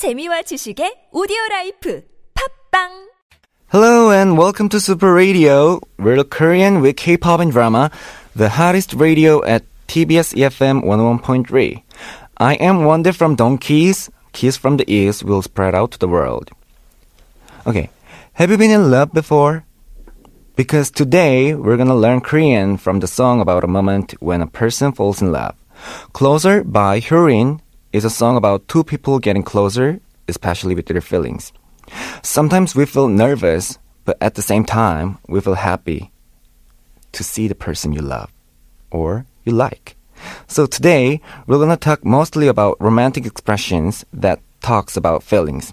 재미와 지식의 오디오 라이프 팝빵 Hello and welcome to Super Radio. Real Korean with K-pop and drama, the hottest radio at TBS EFM 101.3. I am Wonder from Donkeys. Kiss from the ears will spread out to the world. Okay. Have you been in love before? Because today we're gonna learn Korean from the song about a moment when a person falls in love. Closer by Hyolyn is a song about two people getting closer, especially with their feelings. Sometimes we feel nervous, but at the same time, we feel happy to see the person you love or you like. So today, we're going to talk mostly about romantic expressions that talks about feelings.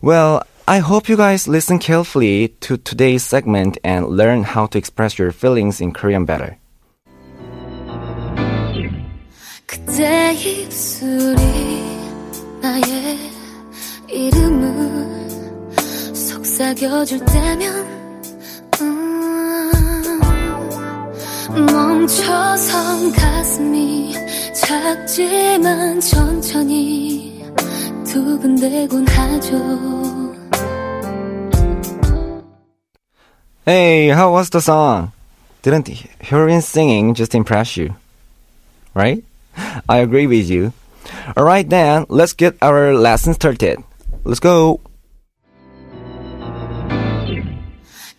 Well, I hope you guys listen carefully to today's segment and learn how to express your feelings in Korean better. 그대 입술이 나의 이름을 속삭여줄 때면 음, 멈춰선 가슴이 작지만 천천히 두근대곤 하죠 Hey, how was the song? Didn't Hyurin singing just impress you? Right? I agree with you. Alright then, let's get our lesson started. Let's go!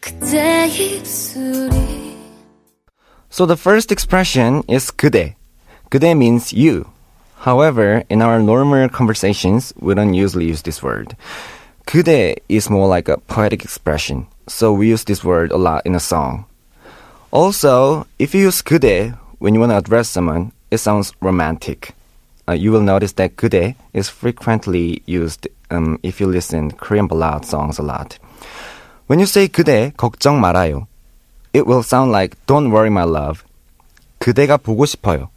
그대 입술이 So the first expression is 그대. 그대 means you. However, in our normal conversations, we don't usually use this word. 그대 is more like a poetic expression, so we use this word a lot in a song. Also, if you use 그대 when you want to address someone, it sounds romantic. Uh, you will notice that 그대 is frequently used um, if you listen Korean ballad songs a lot. When you say 그대 걱정 말아요, it will sound like don't worry my love. 그대가 보고 싶어요.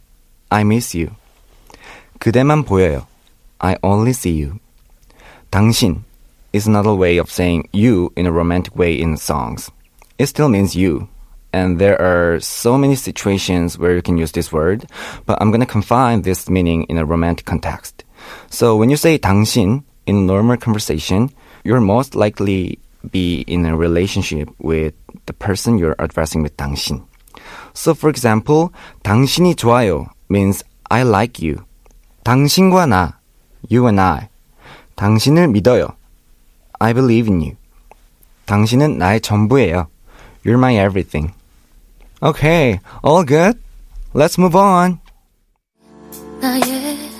I miss you. 그대만 보여요. I only see you. 당신 is another way of saying you in a romantic way in songs. It still means you. And there are so many situations where you can use this word, but I'm gonna confine this meaning in a romantic context. So when you say 당신 in normal conversation, you're most likely be in a relationship with the person you're addressing with 당신. So for example, 당신이 좋아요 means I like you. 당신과 나, you and I. 당신을 믿어요. I believe in you. 당신은 나의 전부예요. You're my everything. Okay, all good? Let's move on. 나의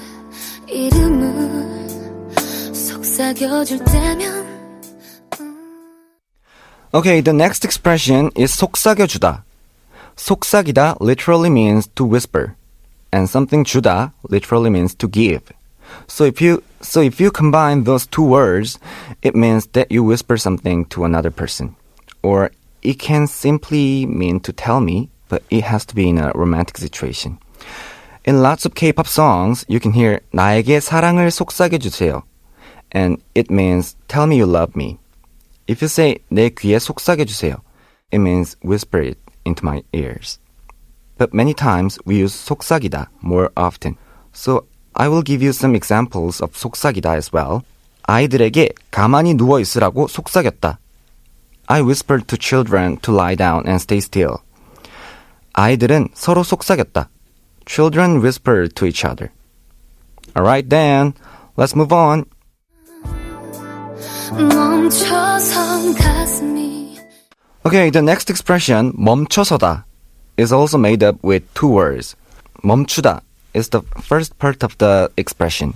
이름을 속삭여줄 때면 Okay, the next expression is 속삭여주다. 속삭이다 literally means to whisper, and something 주다 literally means to give. So if you so if you combine those two words, it means that you whisper something to another person, or it can simply mean to tell me, but it has to be in a romantic situation. In lots of K-pop songs, you can hear 나에게 사랑을 속삭여 주세요, and it means tell me you love me. If you say 내 귀에 속삭여 주세요, it means whisper it into my ears. But many times we use 속삭이다 more often. So I will give you some examples of 속삭이다 as well. 아이들에게 가만히 누워 있으라고 속삭였다. I whispered to children to lie down and stay still. 아이들은 서로 속삭였다. Children whispered to each other. Alright then, let's move on. 멈춰선 가슴이 Okay, the next expression 멈춰서다 is also made up with two words. 멈추다 is the first part of the expression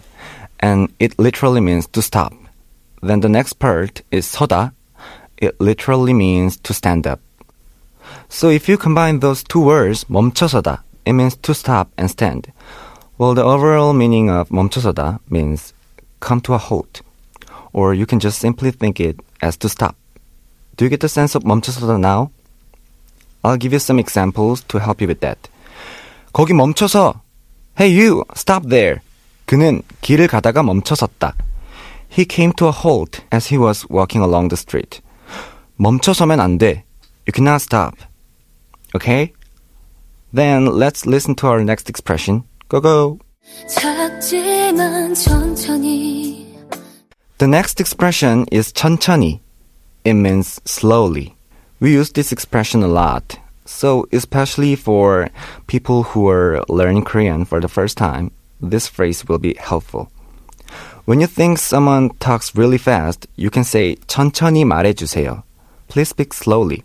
and it literally means to stop. Then the next part is 서다. It literally means to stand up. So if you combine those two words 멈춰서다, it means to stop and stand. Well, the overall meaning of 멈춰서다 means come to a halt. Or you can just simply think it as to stop. Do you get the sense of 멈춰서다 now? I'll give you some examples to help you with that. 거기 멈춰서. Hey you, stop there. 그는 길을 가다가 멈춰섰다. He came to a halt as he was walking along the street. 멈춰서면 안 돼. You cannot stop. Okay? Then let's listen to our next expression. Go go. 작지만 천천히 The next expression is 천천히. It means slowly. We use this expression a lot. So, especially for people who are learning Korean for the first time, this phrase will be helpful. When you think someone talks really fast, you can say 천천히 말해주세요. Please speak slowly.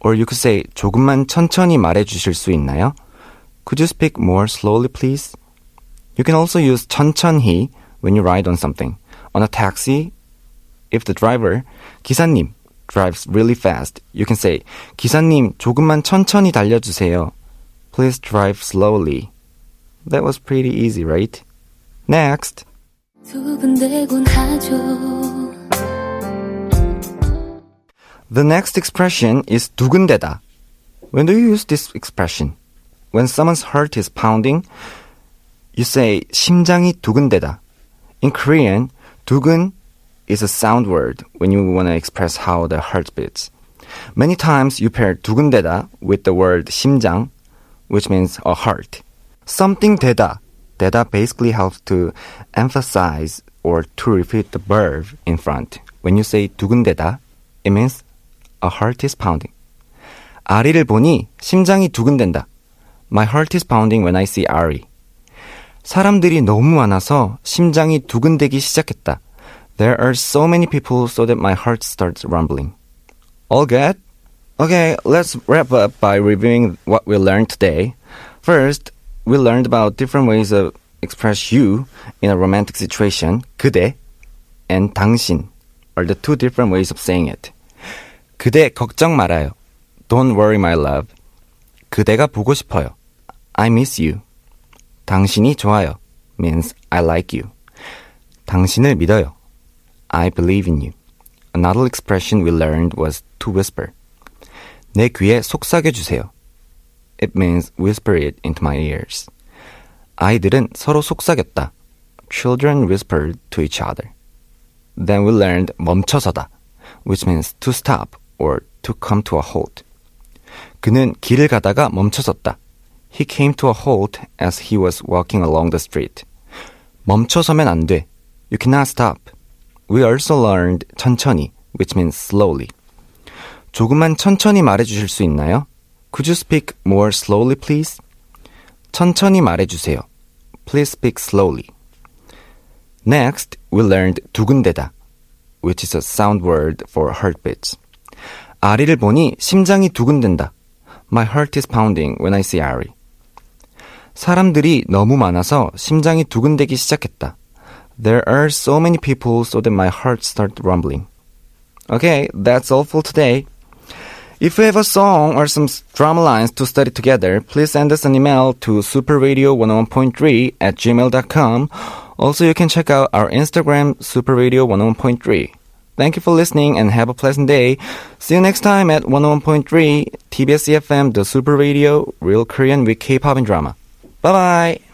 Or you could say 조금만 천천히 말해주실 수 있나요? Could you speak more slowly, please? You can also use 천천히 when you ride on something. On a taxi, if the driver, 기사님, drives really fast, you can say 기사님 조금만 천천히 달려주세요. Please drive slowly. That was pretty easy, right? Next. The next expression is 두근대다. When do you use this expression? When someone's heart is pounding, you say 심장이 두근대다. In Korean, 두근 is a sound word when you want to express how the heart beats. Many times you pair 두근대다 with the word 심장, which means a heart. Something 되다. 되다 basically helps to emphasize or to repeat the verb in front. When you say 두근대다, it means a heart is pounding. 아리를 보니 심장이 두근댄다. My heart is pounding when I see Ari. 사람들이 너무 많아서 심장이 두근대기 시작했다. There are so many people so that my heart starts rumbling. All good? Okay, let's wrap up by reviewing what we learned today. First, we learned about different ways of express you in a romantic situation. 그대 and 당신 are the two different ways of saying it. 그대 걱정 말아요. Don't worry, my love. 그대가 보고 싶어요. I miss you. 당신이 좋아요 means I like you. 당신을 믿어요. I believe in you. Another expression we learned was to whisper. 내 귀에 속삭여 주세요. It means whisper it into my ears. 아이들은 서로 속삭였다. Children whispered to each other. Then we learned 멈춰서다, which means to stop or to come to a halt. 그는 길을 가다가 멈춰섰다. He came to a halt as he was walking along the street. 멈춰서면 안 돼. You cannot stop. We also learned 천천히, which means slowly. 조금만 천천히 말해주실 수 있나요? Could you speak more slowly, please? 천천히 말해주세요. Please speak slowly. Next, we learned 두근대다, which is a sound word for heartbeats. 아리를 보니 심장이 두근댄다. My heart is pounding when I see Ari. 사람들이 너무 많아서 심장이 두근대기 시작했다. There are so many people so that my heart started rumbling. Okay, that's all for today. If you have a song or some drama lines to study together, please send us an email to superradio101.3 at gmail.com. Also, you can check out our Instagram, superradio101.3. Thank you for listening and have a pleasant day. See you next time at 101.3 TBS EFM, the Super Radio, Real Korean with K-pop and drama. Bye bye.